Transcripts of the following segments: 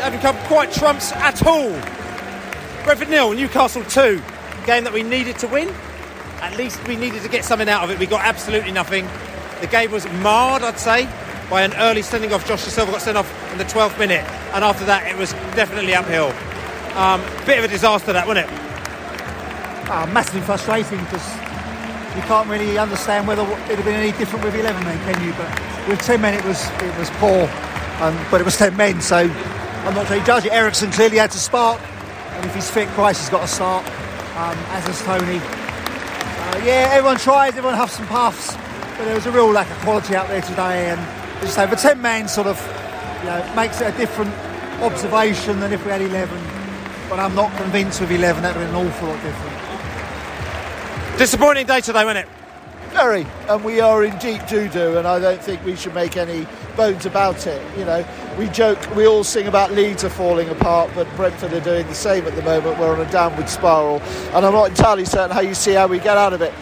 haven't come quite trumps at all. Brentford nil, Newcastle two. Game that we needed to win. At least we needed to get something out of it. We got absolutely nothing. The game was marred, I'd say, by an early sending off. Josh Silva got sent off in the 12th minute, and after that it was definitely uphill. Um, bit of a disaster, that wasn't it? Oh, massively frustrating because you can't really understand whether it'd have been any different with 11 men, can you? But with 10 men, it was it was poor, um, but it was 10 men, so I'm not sure he judge it. Eriksen clearly had to spark, and if he's fit, Price has got to start, um, as has Toney. Uh, yeah, everyone tries, everyone huffs and puffs, but there was a real lack of quality out there today. And as I say, the 10 man sort of you know, makes it a different observation than if we had 11. But I'm not convinced with 11 that would have been an awful lot different. Disappointing day today, wasn't it? Very, and we are in deep doo doo, and I don't think we should make any bones about it. You know, we joke, we all sing about Leeds are falling apart, but Brentford are doing the same at the moment. We're on a downward spiral, and I'm not entirely certain how you see how we get out of it.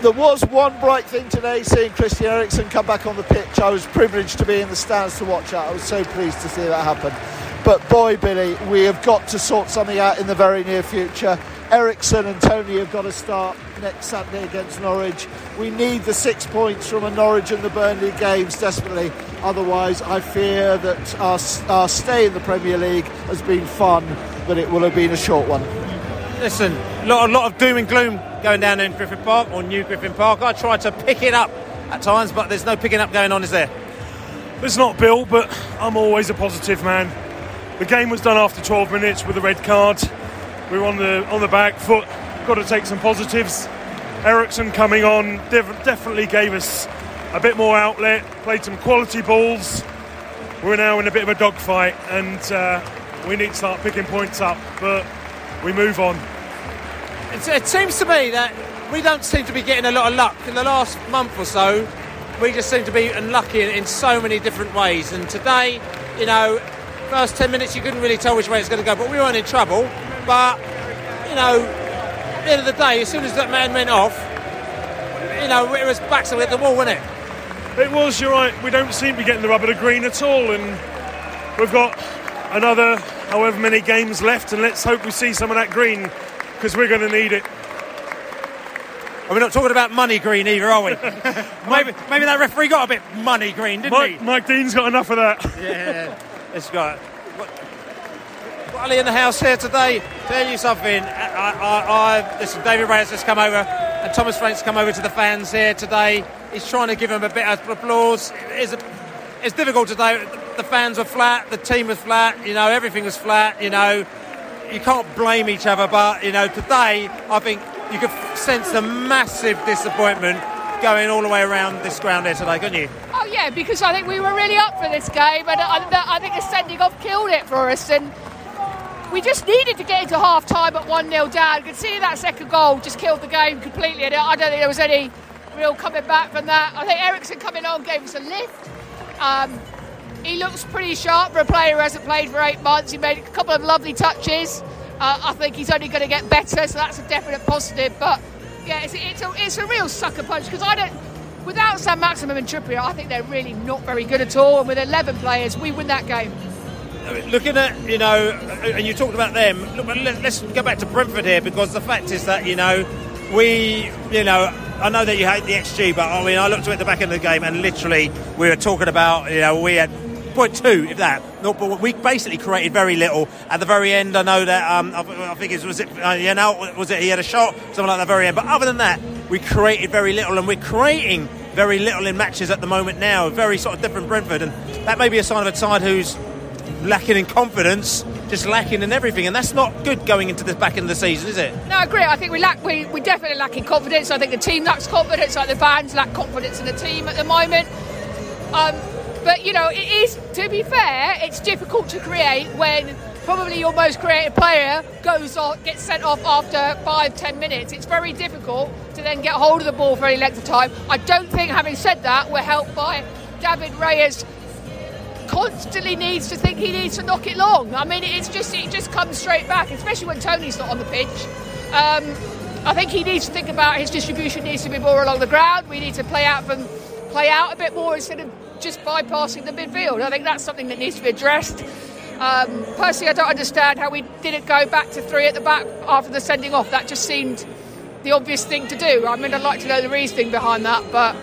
There was one bright thing today, seeing Christian Eriksen come back on the pitch. I was privileged to be in the stands to watch that. I was so pleased to see that happen. But boy, Billy, we have got to sort something out in the very near future. Eriksen and Toney have got to start next Saturday against Norwich. We need the six points from a Norwich and the Burnley games desperately. Otherwise, I fear that our, our stay in the Premier League has been fun, but it will have been a short one. Listen, a lot, a lot of doom and gloom going down in Griffin Park or New Griffin Park. I tried to pick it up at times, but there's no picking up going on, is there? It's not Bill, but I'm always a positive man. The game was done after 12 minutes with a red card. We were on the on the back foot. Got to take some positives. Eriksen coming on def- definitely gave us a bit more outlet. Played some quality balls. We're now in a bit of a dogfight, and uh, we need to start picking points up. But we move on. It, it seems to me that we don't seem to be getting a lot of luck in the last month or so. We just seem to be unlucky in, in so many different ways. And today, you know, first 10 minutes you couldn't really tell which way it's going to go, but we weren't in trouble. But, you know, at the end of the day, as soon as that man went off, you know, it was back to the wall, wasn't it? It was, you're right. We don't seem to be getting the rubber to green at all, and we've got another however many games left, and let's hope we see some of that green because we're going to need it. And we're not talking about money green either, are we? maybe, maybe that referee got a bit money green, didn't Mike, he? Mike Dean's got enough of that. Yeah, it's got. Wally in the house here today. Tell you something. I, I, I listen. David Raya has come over, and Thomas Frank's come over to the fans here today. He's trying to give them a bit of applause. It's, it's difficult today. The fans were flat. The team was flat. You know, everything was flat. You know, you can't blame each other. But you know, today I think you could sense the massive disappointment going all the way around this ground here today, couldn't you? Oh yeah, because I think we were really up for this game, and I, I think the sending off killed it for us. And we just needed to get into half time at 1 0 down. See that second goal just killed the game completely. And I don't think there was any real coming back from that. I think Eriksen coming on gave us a lift. Um, he looks pretty sharp for a player who hasn't played for eight months. He made a couple of lovely touches. Uh, I think he's only going to get better, so that's a definite positive. But yeah, it's, it's, a, it's a real sucker punch because I don't. without Saint-Maximin and Trippier, I think they're really not very good at all. And with 11 players, we win that game. Looking at, you know, and you talked about them, look, let's go back to Brentford here because the fact is that, you know, we, you know, I know that you hate the XG, but I mean, I looked at the back end of the game and literally we were talking about, you know, we had point two, if that. No, but we basically created very little at the very end. I know that um, I, I, think it was it uh, you know was it he had a shot something like that very end. But other than that, we created very little, and we're creating very little in matches at the moment now. Very sort of different Brentford, and that may be a sign of a side who's lacking in confidence, just lacking in everything, and that's not good going into the back end of the season, is it? No, I agree. I think we lack we we definitely lacking confidence. I think the team lacks confidence. Like the fans lack confidence in the team at the moment. Um, but you know, it is to be fair, it's difficult to create when probably your most creative player goes off, gets sent off after five, ten minutes. It's very difficult to then get hold of the ball for any length of time. I don't think, having said that, we're helped by David Raya constantly needs to think he needs to knock it long. I mean, it's just it just comes straight back, especially when Toney's not on the pitch. Um, I think he needs to think about his distribution needs to be more along the ground. We need to play out from play out a bit more instead of just bypassing the midfield. I think that's something that needs to be addressed. Um, personally, I don't understand how we didn't go back to three at the back after the sending off. That just seemed the obvious thing to do. I mean, I'd like to know the reasoning behind that, but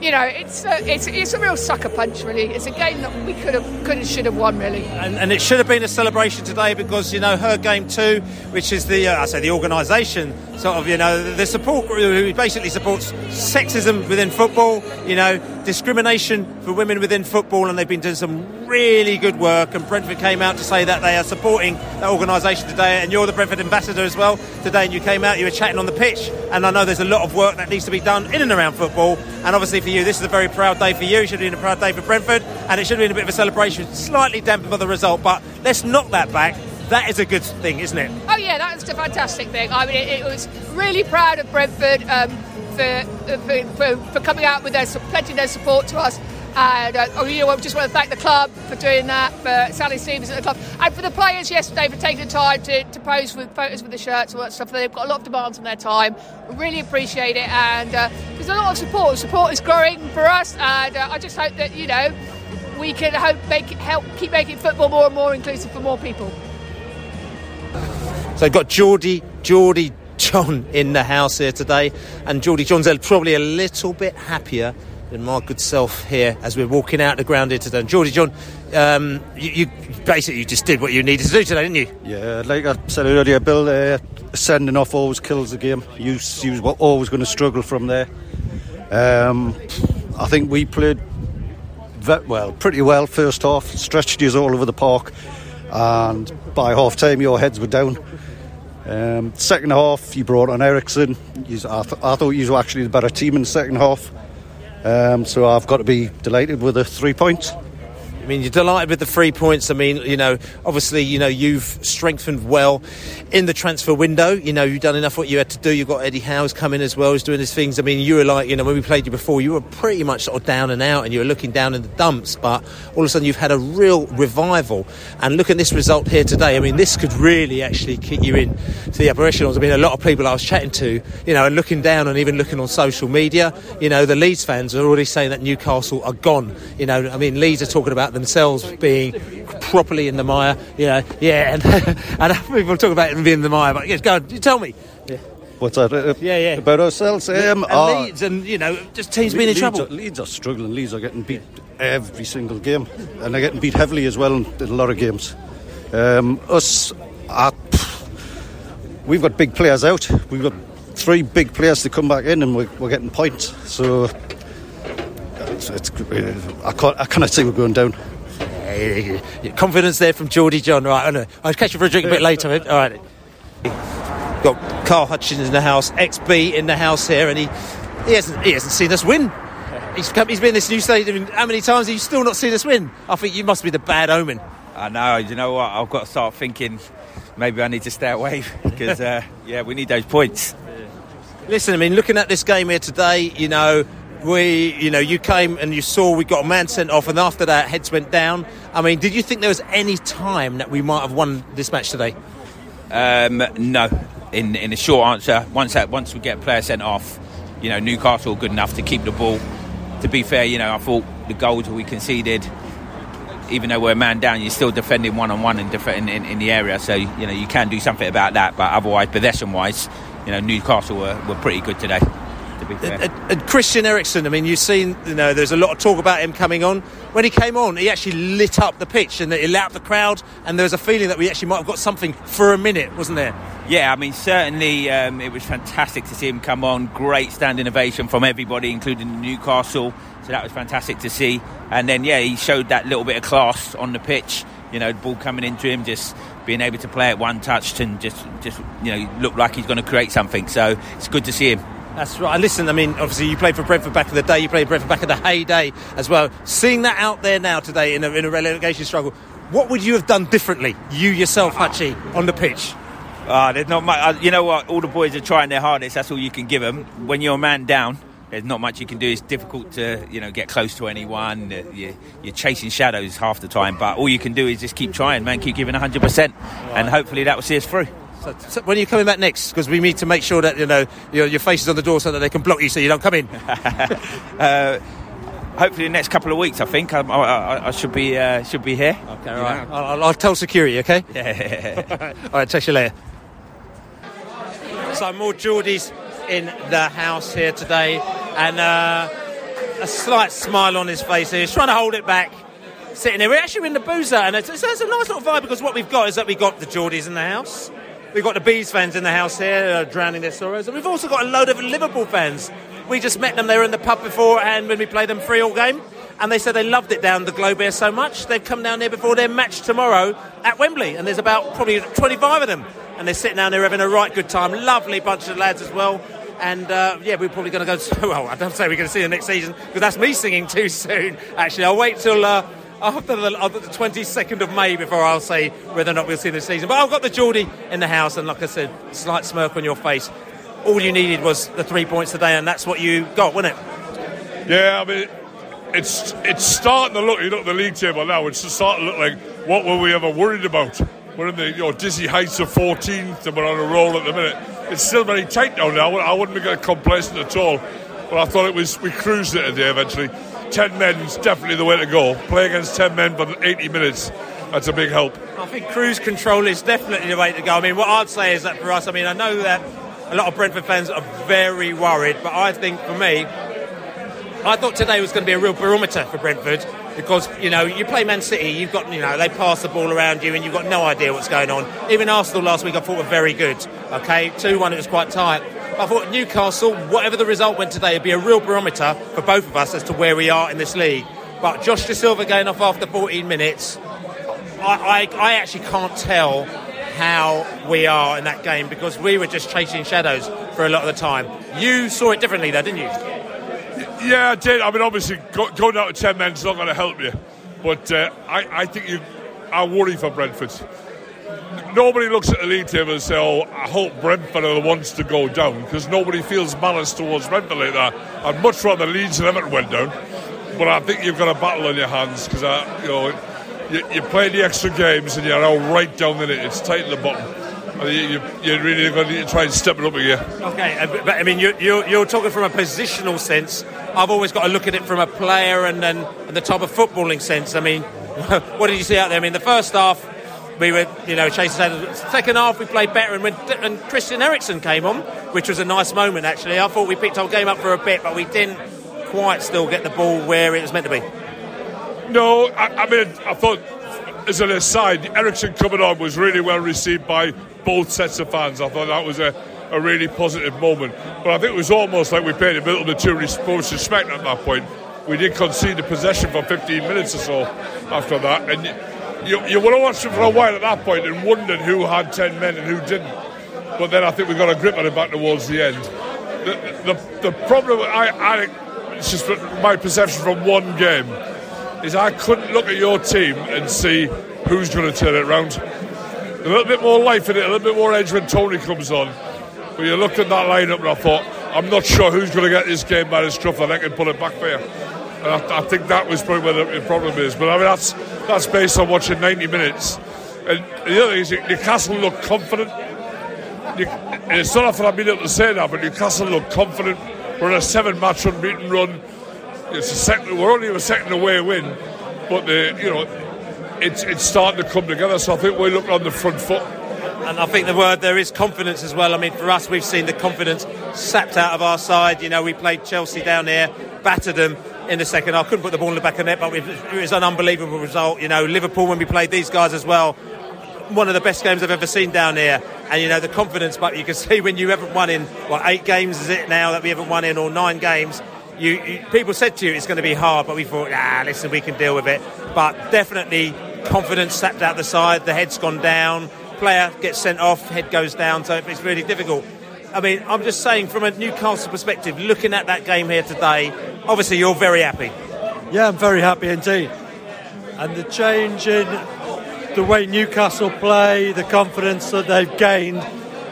you know, it's a, it's, it's a real sucker punch, really. It's a game that we could have, could have, should have won, really. And, and, it should have been a celebration today because, you know, her game too, which is the, uh, I say the organisation, sort of, you know, the support group who basically supports sexism within football, you know, discrimination for women within football, and they've been doing some really good work. And Brentford came out to say that they are supporting that organisation today, and you're the Brentford ambassador as well today. And you came out, you were chatting on the pitch, and I know there's a lot of work that needs to be done in and around football. And obviously for you, this is a very proud day for you. It should have been a proud day for Brentford, and it should have been a bit of a celebration. Slightly dampened by the result, but let's knock that back that is a good thing, isn't it? Oh yeah, that's a fantastic thing. I mean, it, it was really proud of Brentford. Um, for, for, for, for coming out with their pledging their support to us. And uh, oh, you know, I just want to thank the club for doing that, for Sally Stevens at the club, and for the players yesterday for taking the time to, to pose with photos with the shirts and all that stuff. They've got a lot of demands on their time. Really appreciate it, and uh, there's a lot of support. Support is growing for us, and uh, I just hope that you know we can hope make help keep making football more and more inclusive for more people. So I've got Geordie, Geordie John in the house here today, and Geordie John's probably a little bit happier than my good self here as we're walking out the ground here today. And Geordie John, um, you, you, basically just did what you needed to do today, didn't you? Yeah, like I said earlier, Bill, uh, sending off always kills the game. You, you was always going to struggle from there. Um, I think we played well, pretty well first half, stretched you all over the park, and by half time your heads were down. Um, second half, you brought on Eriksen. I, th- I, thought you were actually the better team in the second half. Um, so I've got to be delighted with the three points. I mean, you're delighted with the three points. I mean, you know, obviously, you know, you've strengthened well in the transfer window. You know, you've done enough what you had to do. You've got Eddie Howe's coming as well, he's doing his things. I mean, you were like, you know, when we played you before, you were pretty much sort of down and out and you were looking down in the dumps. But all of a sudden, you've had a real revival. And look at this result here today. I mean, this could really actually kick you in to the upper echelons. I mean, a lot of people I was chatting to, you know, and looking down and even looking on social media, you know, the Leeds fans are already saying that Newcastle are gone. You know, I mean, Leeds are talking about themselves being properly in the mire. You know, yeah, and, and people talk about them being in the mire, but yes, go on, you tell me. Yeah. What's that? Uh, yeah, yeah. About ourselves? Um, and uh, Leeds, and you know, just teams being in Leeds trouble. Are, Leeds are struggling. Leeds are getting beat every single game, and they're getting beat heavily as well in, a lot of games. Um, us, uh, we've got big players out. We've got three big players to come back in, and we're, we're getting points. So it's, it's, I can't, I cannot see we're going down. Confidence there from Geordie John. Right, I know. I'll catch you for a drink a bit later. All right. Got Carl Hutchings in the house, XB in the house here, and he he hasn't he hasn't seen us win. He's come, he's been in this new stadium how many times? have you still not seen us win. I think you must be the bad omen. I know. You know what? I've got to start thinking. Maybe I need to stay away because uh, yeah, we need those points. Listen, I mean, looking at this game here today, you know, we, you know, you came and you saw we got a man sent off, and after that, heads went down. I mean, did you think there was any time that we might have won this match today? Um, no. In in a short answer, once that once we get a player sent off, you know, Newcastle good enough to keep the ball. To be fair, you know, I thought the goals we conceded, even though we're a man down, you're still defending one on one in, in, in the area. So you know you can do something about that. But otherwise, possession wise, you know, Newcastle were, were pretty good today. And, and, Christian Eriksen, I mean, you've seen, you know, there's a lot of talk about him coming on. When he came on, he actually lit up the pitch and he lit up the crowd, and there was a feeling that we actually might have got something for a minute, wasn't there? Yeah, I mean, certainly um, it was fantastic to see him come on. Great standing ovation from everybody, including Newcastle. So that was fantastic to see. And then, yeah, he showed that little bit of class on the pitch. You know, the ball coming into him, just being able to play it one touched and just, just you know, look like he's going to create something. So it's good to see him. That's right. Listen, I mean, obviously you played for Brentford back in the day. You played for Brentford back in the heyday as well. Seeing that out there now today in a, in a relegation struggle, what would you have done differently, you yourself, Hutchie, on the pitch? Uh, there's not much. Uh, you know what? All the boys are trying their hardest. That's all you can give them. When you're a man down, there's not much you can do. It's difficult to you know get close to anyone. Uh, you're, you're, chasing shadows half the time, but all you can do is just keep trying, man. Keep giving 100, percent and hopefully that will see us through. So, so when are you coming back next? Because we need to make sure that you know your, your, face is on the door so that they can block you so you don't come in. uh, hopefully, the next couple of weeks, I think I, I, I should be uh, should be here. Okay, all right. I'll, I'll, tell security. Okay. Yeah. all right. Catch you later. So more Geordies in the house here today, and uh, a slight smile on his face. He's trying to hold it back sitting here. We're actually in the boozer, and it's, it's, it's, a nice little vibe because what we've got is that we've got the Geordies in the house. We've got the Bees fans in the house here, uh, drowning their sorrows, and we've also got a load of Liverpool fans. We just met them. They were in the pub before, and when we played them free all game, and they said they loved it down the Globe here so much they've come down here before their match tomorrow at Wembley, and there's about probably 25 of them, and they're sitting down there having a right good time. Lovely bunch of lads as well. And uh, yeah, we're probably going to go. Well, I don't say we're going to see them next season because that's me singing too soon. Actually, I'll wait till uh, after the, after the 22nd of May before I'll say whether or not we'll see this season. But I've got the Geordie in the house, and like I said, slight smirk on your face. All you needed was the three points today, and that's what you got, wasn't it? Yeah, I mean, it's it's starting to look. You look at the league table now. It's starting to look like what were we ever worried about? We're in the you know, dizzy heights of 14th, and we're on a roll at the minute. It's still very tight down now. I wouldn't get complacent at all, but I thought it was we cruised it today eventually. 10 men is definitely the way to go. Play against 10 men for 80 minutes, that's a big help. I think cruise control is definitely the way to go. I mean, what I'd say is that for us, I mean, I know that a lot of Brentford fans are very worried, but I think for me, I thought today was going to be a real barometer for Brentford because you know you play Man City, you've got you know they pass the ball around you and you've got no idea what's going on. Even Arsenal last week, I thought were very good. Okay, two one, it was quite tight. I thought Newcastle, whatever the result went today, would be a real barometer for both of us as to where we are in this league. But Josh Dasilva going off after 14 minutes, I, I, I actually can't tell how we are in that game because we were just chasing shadows for a lot of the time. You saw it differently, though, didn't you? Yeah, I did. I mean, obviously, going out to 10 men is not going to help you. But uh, I, I think you are worried for Brentford nobody looks at the league table and say, "Oh, I hope Brentford are the ones to go down," because nobody feels malice towards Brentford like that. I'd much rather Leeds and Everton went down, but I think you've got a battle on your hands because you know you, you play the extra games and you're now right down in it. It's tight at the bottom. You, you, you're really going to try and step it up again. Okay, uh, but I mean, you, you're, you're talking from a positional sense. I've always got to look at it from a player and, and, and the type of footballing sense. I mean, what did you see out there? I mean, the first half, we were, you know, chasing shadows. Second half, we played better, and when and Christian Eriksen came on, which was a nice moment actually. I thought we picked our game up for a bit, but we didn't quite still get the ball where it was meant to be. No, I, I mean, I thought as an aside, Eriksen coming on was really well received by both sets of fans. I thought that was a, a really positive moment. But I think it was almost like we paid a little bit too much respect at that point. We did concede the possession for 15 minutes or so after that, and you, you watched it for a while at that point and wondered who had 10 men and who didn't. But then I think we got a grip on it back towards the end. The, the, the problem, I, I, it's just my perception from one game, is I couldn't look at your team and see who's going to turn it around. A little bit more life in it, a little bit more edge when Toney comes on. But you looked at that lineup and I thought, I'm not sure who's going to get this game by the scruff and I can pull it back for you. And I, I, think that was probably where the problem is. But I mean, that's that's based on watching 90 minutes. And the other thing is, Newcastle looked confident. it's not often I've been able to say that, but Newcastle looked confident. we're on a seven-match unbeaten run. It's a second. We're only a second away win, but the you know, it's it's starting to come together. So I think we look on the front foot. And I think the word there is confidence as well. I mean, for us, we've seen the confidence sapped out of our side. You know, we played Chelsea down here, battered them in the second half. Couldn't put the ball in the back of net, but it was an unbelievable result. You know, Liverpool when we played these guys as well, one of the best games I've ever seen down here. And you know the confidence, but you can see when you haven't won in what eight games is it now that we haven't won in or nine games. You, you, people said to you it's going to be hard, but we thought, ah, listen, we can deal with it. But definitely confidence stepped out the side, the head's gone down player gets sent off, head goes down, so it's really difficult. I mean, I'm just saying from a Newcastle perspective, looking at that game here today, obviously you're very happy. Yeah, I'm very happy indeed. And the change in the way Newcastle play, the confidence that they've gained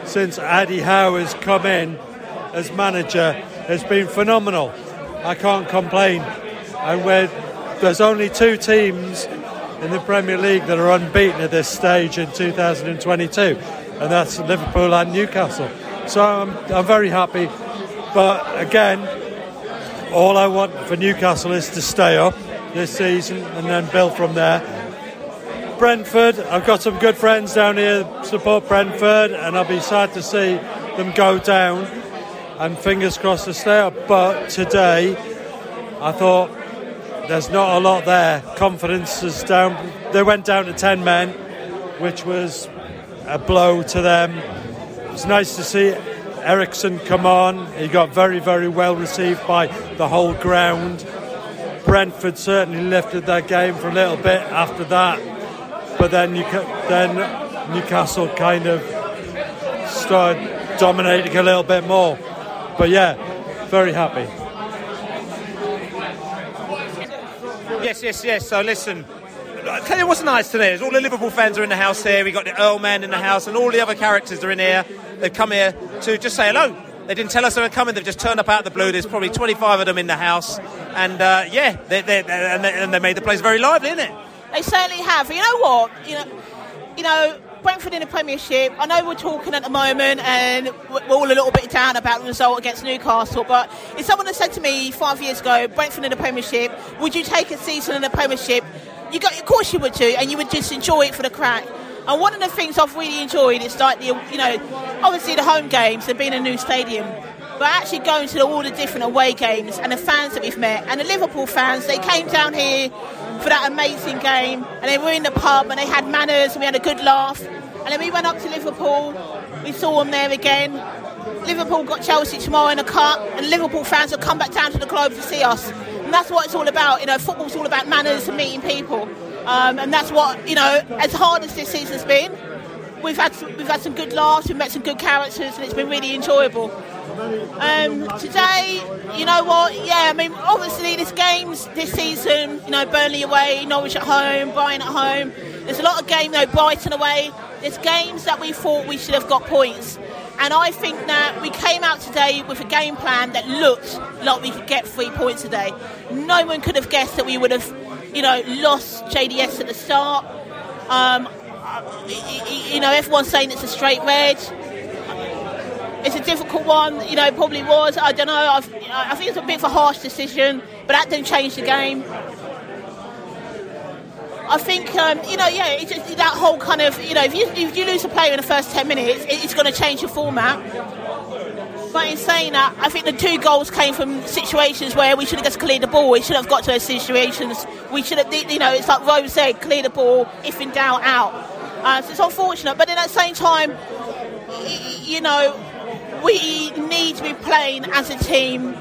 since Eddie Howe has come in as manager has been phenomenal. I can't complain. And where there's only two teams in the Premier League that are unbeaten at this stage in 2022, and that's Liverpool and Newcastle. So I'm, I'm very happy. But again, all I want for Newcastle is to stay up this season and then build from there. Brentford, I've got some good friends down here support Brentford, and I'll be sad to see them go down. And fingers crossed to stay up. But today, I thought there's not a lot there. Confidence is down. They went down to 10 men, which was a blow to them. It's nice to see Eriksen come on. He got very, very well received by the whole ground. Brentford certainly lifted their game for a little bit after that, but then then Newcastle kind of started dominating a little bit more. But yeah, very happy. Yes, yes, yes. So listen, I tell you what's nice today is all the Liverpool fans are in the house here. We got the Earl man in the house, and all the other characters are in here. They've come here to just say hello. They didn't tell us they were coming. They've just turned up out of the blue. There's probably 25 of them in the house, and uh, yeah, they, they, and, they, and they made the place very lively, isn't it? They certainly have. You know what? You know, you know. Brentford in the Premiership. I know we're talking at the moment, and we're all a little bit down about the result against Newcastle. But if someone had said to me five years ago, Brentford in the Premiership, would you take a season in the Premiership? You got, of course, you would do, and you would just enjoy it for the crack. And one of the things I've really enjoyed is like the, you know, obviously the home games. They've been a new stadium, but actually going to all the different away games and the fans that we've met and the Liverpool fans. They came down here for that amazing game, and they were in the pub and they had manners and we had a good laugh. And then we went up to Liverpool. We saw them there again. Liverpool got Chelsea tomorrow in a cup, and Liverpool fans will come back down to the Globe to see us. That's what it's all about. You know, football's all about manners and meeting people. Um, and that's what you know. As hard as this season's been, we've had some, we've had some good laughs, we've met some good characters, and it's been really enjoyable. Um, today, you know what? Yeah, I mean, obviously, there's games this season. You know, Burnley away, Norwich at home, Brighton at home. There's a lot of games, though. Brighton away. There's games that we thought we should have got points. And I think that we came out today with a game plan that looked like we could get three points today. No one could have guessed that we would have, you know, lost JDS at the start. Um, you know, everyone's saying it's a straight red. It's a difficult one, you know, probably was. I don't know. I've, I think it's a bit of a harsh decision, but that didn't change the game. I think, um, you know, yeah, just, that whole kind of, you know, if you, if you lose a player in the first 10 minutes, it's going to change your format. But in saying that, I think the two goals came from situations where we should have just cleared the ball. We should have got to those situations. We should have, you know, it's like Rose said, clear the ball, if in doubt, out. Uh, so it's unfortunate. But then at the same time, you know, we need to be playing as a team.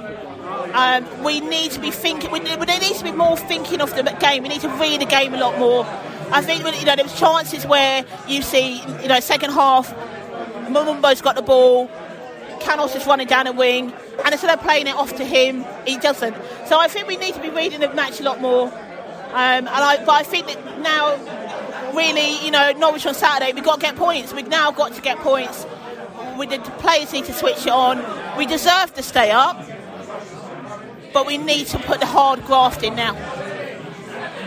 Um, we need to be thinking. We, there needs to be more thinking of the game. We need to read the game a lot more. I think you know there's chances where you see you know second half, Mbeumo's got the ball, Canos is running down a wing, and instead of playing it off to him, he doesn't. So I think we need to be reading the match a lot more. Um, and I, but I think that now, really, you know, Norwich on Saturday, we've got to get points. We've now got to get points we the players need to switch it on. We deserve to stay up, but we need to put the hard graft in now.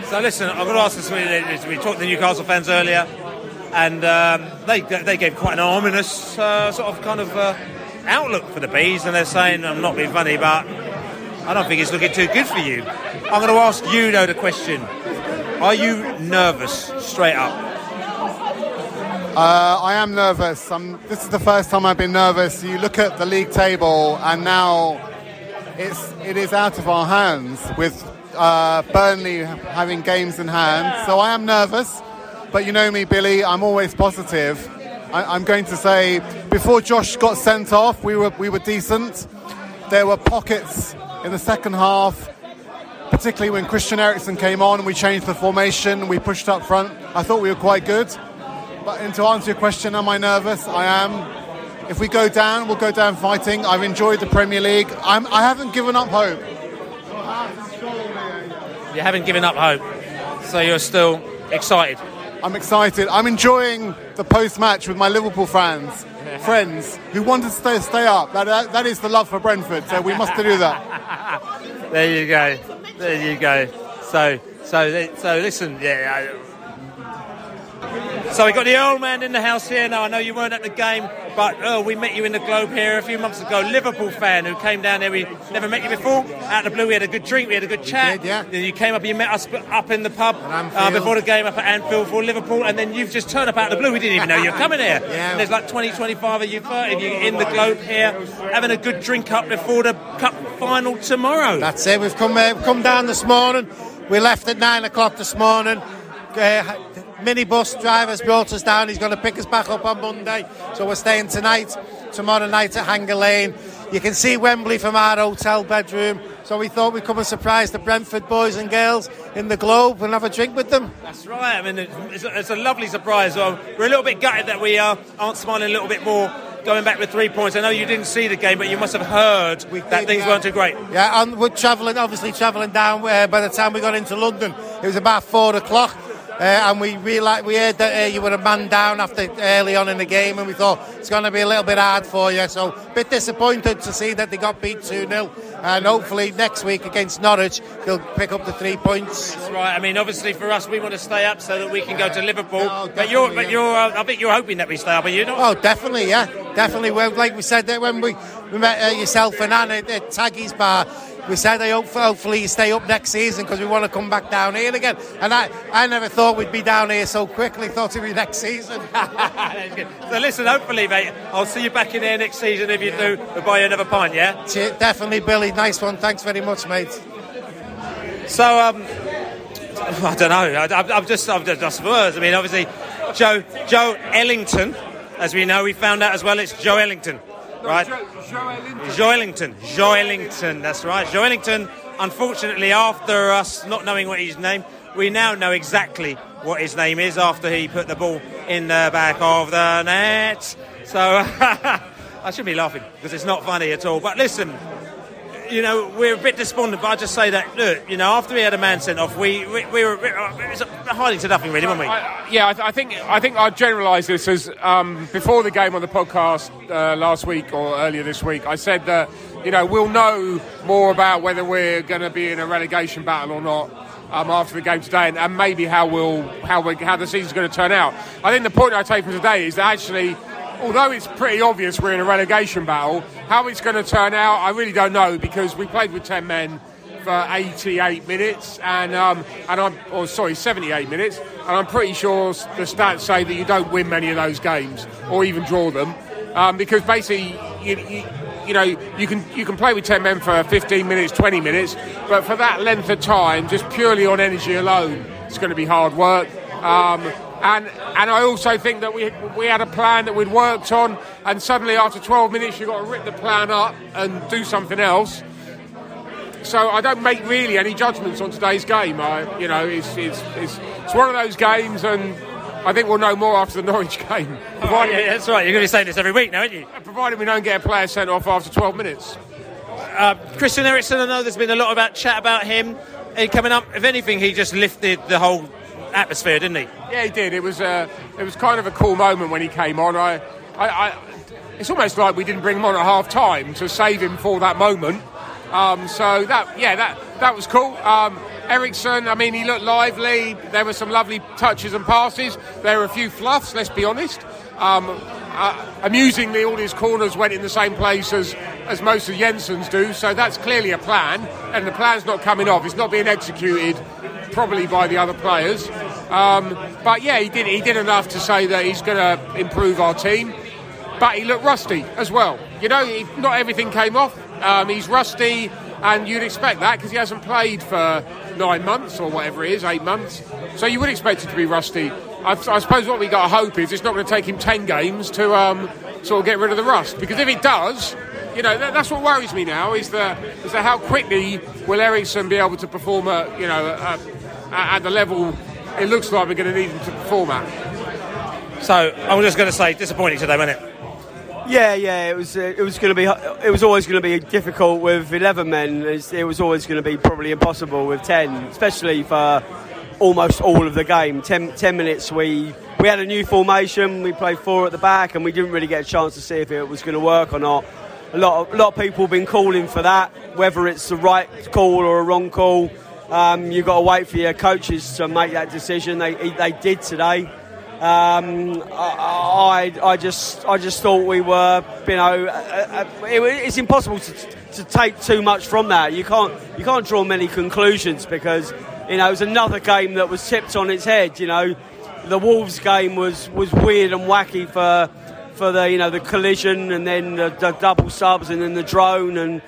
So listen, I'm going to ask this. We talked to the Newcastle fans earlier, and um, they they gave quite an ominous uh, sort of kind of uh, outlook for the bees, and they're saying I'm not being funny, but I don't think it's looking too good for you. I'm going to ask you though the question: Are you nervous straight up? Uh, I am nervous. I'm, this is the first time I've been nervous. You look at the league table, and now it's it is out of our hands with uh, Burnley having games in hand. So I am nervous, but you know me, Billy. I'm always positive. I, am going to say before Josh got sent off, we were we were decent. There were pockets in the second half, particularly when Christian Eriksen came on and we changed the formation. We pushed up front. I thought we were quite good. But and to answer your question, am I nervous? I am. If we go down, we'll go down fighting. I've enjoyed the Premier League. I'm, I haven't given up hope. You haven't given up hope, so you're still excited. I'm excited. I'm enjoying the post-match with my Liverpool fans, friends who want to stay stay up. That, that, that is the love for Brentford. So we must do that. there you go. There you go. So so so listen. Yeah. So we got the old man in the house here. Now I know you weren't at the game, but oh, we met you in the Globe here a few months ago. Liverpool fan who came down there. We never met you before. Out of the blue, we had a good drink, we had a good chat. Did, yeah. Then you came up, you met us up in the pub uh, before the game up at Anfield for Liverpool, and then you've just turned up out of the blue. We didn't even know you were coming here. yeah. And there's like 20, 25 of you, 30 of you in the Globe here, having a good drink up before the cup final tomorrow. That's it. We've come uh, come down this morning. We left at nine o'clock this morning. Uh, minibus driver's brought us down. He's going to pick us back up on Monday. So we're staying tonight, tomorrow night at Hanger Lane. You can see Wembley from our hotel bedroom. So we thought we'd come and surprise the Brentford boys and girls in the Globe and have a drink with them. That's right. I mean, it's a, it's a lovely surprise. Well, we're a little bit gutted that we uh, aren't smiling a little bit more going back with three points. I know you didn't see the game, but you must have heard that did, things yeah. weren't too great. Yeah, and we're travelling, obviously travelling down. Uh, by the time we got into London, it was about four o'clock. Uh, and we realized we heard that uh, you were a man down after early on in the game, and we thought it's going to be a little bit hard for you. So, a bit disappointed to see that they got beat 2 0. And hopefully, next week against Norwich, they'll pick up the three points. That's right. I mean, obviously, for us, we want to stay up so that we can go to Liverpool. Oh, but you're, but you're, uh, I think you're hoping that we stay up, are you not? Oh, definitely, yeah, definitely. Well, like we said that when we, we met uh, yourself and Anna at Taggy's bar, we said I hope hopefully you stay up next season because we want to come back down here again. And I, I never thought we'd be down here so quickly. Thought it'd be next season. so listen, hopefully, mate, I'll see you back in here next season. If you do, we'll buy you another pint. Yeah. Definitely, Billy. Nice one. Thanks very much, mate. So um, I don't know. I, I'm just, I'm just words. I mean, obviously, Joe, Joe Ellington, as we know, we found out as well. It's Joelinton right? Joelinton. Joe that's right. Joelinton, unfortunately, after us not knowing what his name, we now know exactly what his name is after he put the ball in the back of the net. So I shouldn't be laughing because it's not funny at all. But listen, you know, we're a bit despondent, but I just say that, look, you know, after we had a man sent off, we, we, we were it was hardly to nothing, really, weren't we? I, yeah, I, th- I, think I think I'd generalise this as um, before the game on the podcast uh, last week or earlier this week, I said that, you know, we'll know more about whether we're going to be in a relegation battle or not. Um, after the game today, and, and maybe how we'll how we how the season's going to turn out. I think the point I take from today is that actually although it's pretty obvious we're in a relegation battle, how it's going to turn out, I really don't know because we played with 10 men for 88 minutes and um, and I'm or sorry 78 minutes and I'm pretty sure the stats say that you don't win many of those games or even draw them. Um, because basically you, you, you know you can you can play with 10 men for 15 minutes 20 minutes but for that length of time just purely on energy alone it's going to be hard work. Um, and and I also think that we we had a plan that we'd worked on, and suddenly after 12 minutes you've got to rip the plan up and do something else. So I don't make really any judgments on today's game. I, you know, it's, it's, it's, it's one of those games, and I think we'll know more after the Norwich game. Oh, yeah, that's right. You're going to be saying this every week now, aren't you? Provided we don't get a player sent off after 12 minutes. Uh, Christian Eriksen, I know there's been a lot about chat about him. Coming up, if anything, he just lifted the whole atmosphere, didn't he? Yeah, he did. It was uh, it was kind of a cool moment when he came on. I, I, I it's almost like we didn't bring him on at half time to save him for that moment. Um, so that yeah, that that was cool. Um, Eriksen, I mean, he looked lively. There were some lovely touches and passes. There were a few fluffs, let's be honest. Um, uh, amusingly, all his corners went in the same place as, as most of Jensen's do, so that's clearly a plan, and the plan's not coming off. It's not being executed, probably by the other players. Um, but yeah, he did, he did enough to say that he's going to improve our team. But he looked rusty as well. You know, he, not everything came off. Um, he's rusty, and you'd expect that because he hasn't played for nine months or whatever it is, eight months. So you would expect it to be rusty. I, I suppose what we got to hope is it's not going to take him ten games to um, sort of get rid of the rust. Because if it does, you know that, that's what worries me now is that is that how quickly will Eriksen be able to perform at you know at, at the level it looks like we're going to need them to perform at. So I'm just going to say disappointing today, wasn't it? Yeah, yeah, it was. Uh, it was going to be. It was always going to be difficult with eleven men. It was always going to be probably impossible with ten, especially for almost all of the game. Ten, 10 minutes, we we had a new formation. We played four at the back, and we didn't really get a chance to see if it was going to work or not. A lot, of, a lot of people have been calling for that, whether it's the right call or a wrong call. Um, you've got to wait for your coaches to make that decision. They, they did today. Um, I, I just I just thought we were you know uh, uh, it, it's impossible to, to take too much from that. You can't you can't draw many conclusions because you know it was another game that was tipped on its head. You know the Wolves game was, was weird and wacky for for the you know the collision and then the, the double subs and then the drone and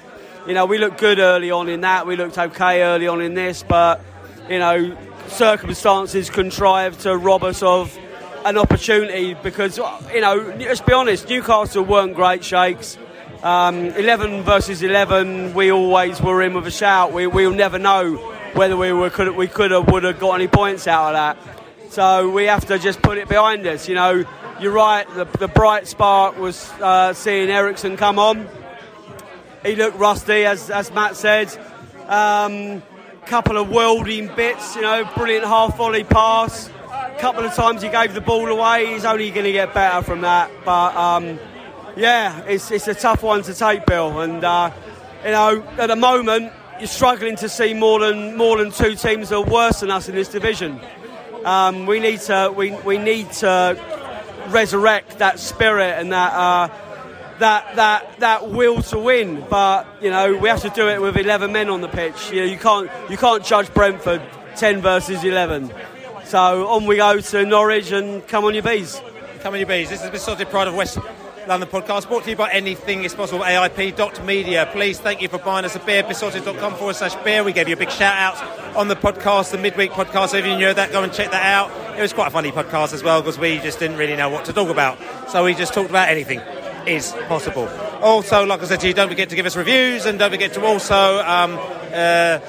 you know we looked good early on in that. We looked okay early on in this, but you know circumstances contrived to rob us of an opportunity because, you know, let's be honest, Newcastle weren't great shakes. Um, 11 versus 11, we always were in with a shout. We, we'll never know whether we were could we could have would have got any points out of that. So we have to just put it behind us. You know, you're right. The, the bright spark was uh, seeing Eriksen come on. He looked rusty, as, as Matt said. Um, couple of welding bits, you know, brilliant half volley pass A couple of times he gave the ball away. He's only going to get better from that. But um, yeah, it's, it's a tough one to take, Bill. And uh, you know, at the moment, you're struggling to see more than more than two teams that are worse than us in this division. Um, we need to we, we need to resurrect that spirit and that. Uh, that, that, that will to win, but you know we have to do it with 11 men on the pitch. You know you can't you can't judge Brentford 10 versus 11. So on we go to Norwich and come on your bees. Come on your bees. This is the Beesotted Pride of West London podcast brought to you by Anything Is Possible AIP.media. Please thank you for buying us a beer, beesotted.com forward slash beer. We gave you a big shout out on the podcast, the midweek podcast. If you knew that, go and check that out. It was quite a funny podcast as well because we just didn't really know what to talk about. So we just talked about anything is possible. Also, like I said to you, don't forget to give us reviews and don't forget to also um, uh,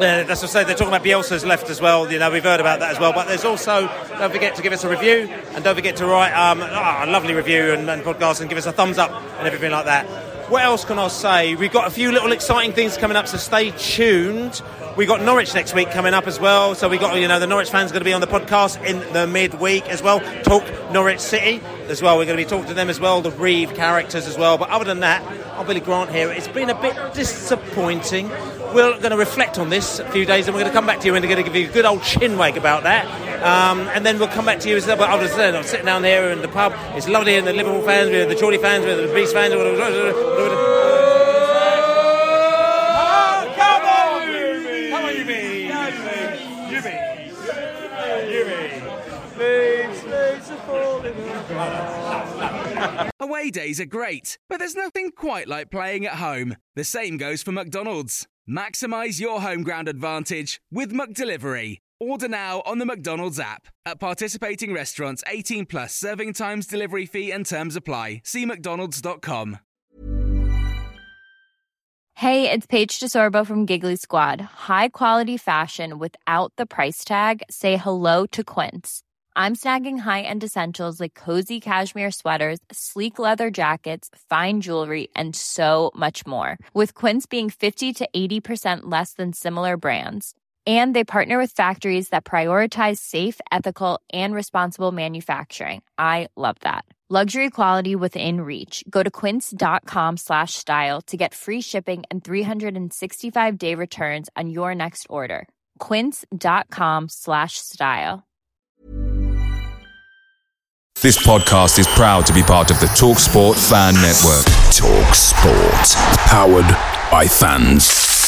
uh, that's what I say. They're talking about Bielsa's left as well. You know, we've heard about that as well. But there's also don't forget to give us a review and don't forget to write um, a lovely review and, and podcast and give us a thumbs up and everything like that. What else can I say? We've got a few little exciting things coming up, so stay tuned. We got Norwich next week coming up as well, so we got you know the Norwich fans are going to be on the podcast in the midweek as well. Talk Norwich City as well. We're going to be talking to them as well, the Reeve characters as well. But other than that, I'm Billy Grant here. It's been a bit disappointing. We're going to reflect on this a few days, and we're going to come back to you and we're going to give you a good old chin wag about that. Um, and then we'll come back to you as well. But I I'm sitting down there in the pub. It's lovely, and the Liverpool fans, we're the Geordie fans, we're the Beast fans. Come on, you mean? Jimmy. Away days are great, but there's nothing quite like playing at home. The same goes for McDonald's. Maximize your home ground advantage with McDelivery. Order now on the McDonald's app. At participating restaurants, 18 plus serving times, delivery fee, and terms apply. See McDonald's.com. Hey, it's Paige DeSorbo from Giggly Squad. High quality fashion without the price tag? Say hello to Quince. I'm snagging high end essentials like cozy cashmere sweaters, sleek leather jackets, fine jewelry, and so much more. With Quince being 50 to 80% less than similar brands. And they partner with factories that prioritize safe, ethical, and responsible manufacturing. I love that. Luxury quality within reach. Go to quince.com slash style to get free shipping and 365 day returns on your next order. Quince.com slash style. This podcast is proud to be part of the TalkSport Fan Network. Talk Sport. Powered by fans.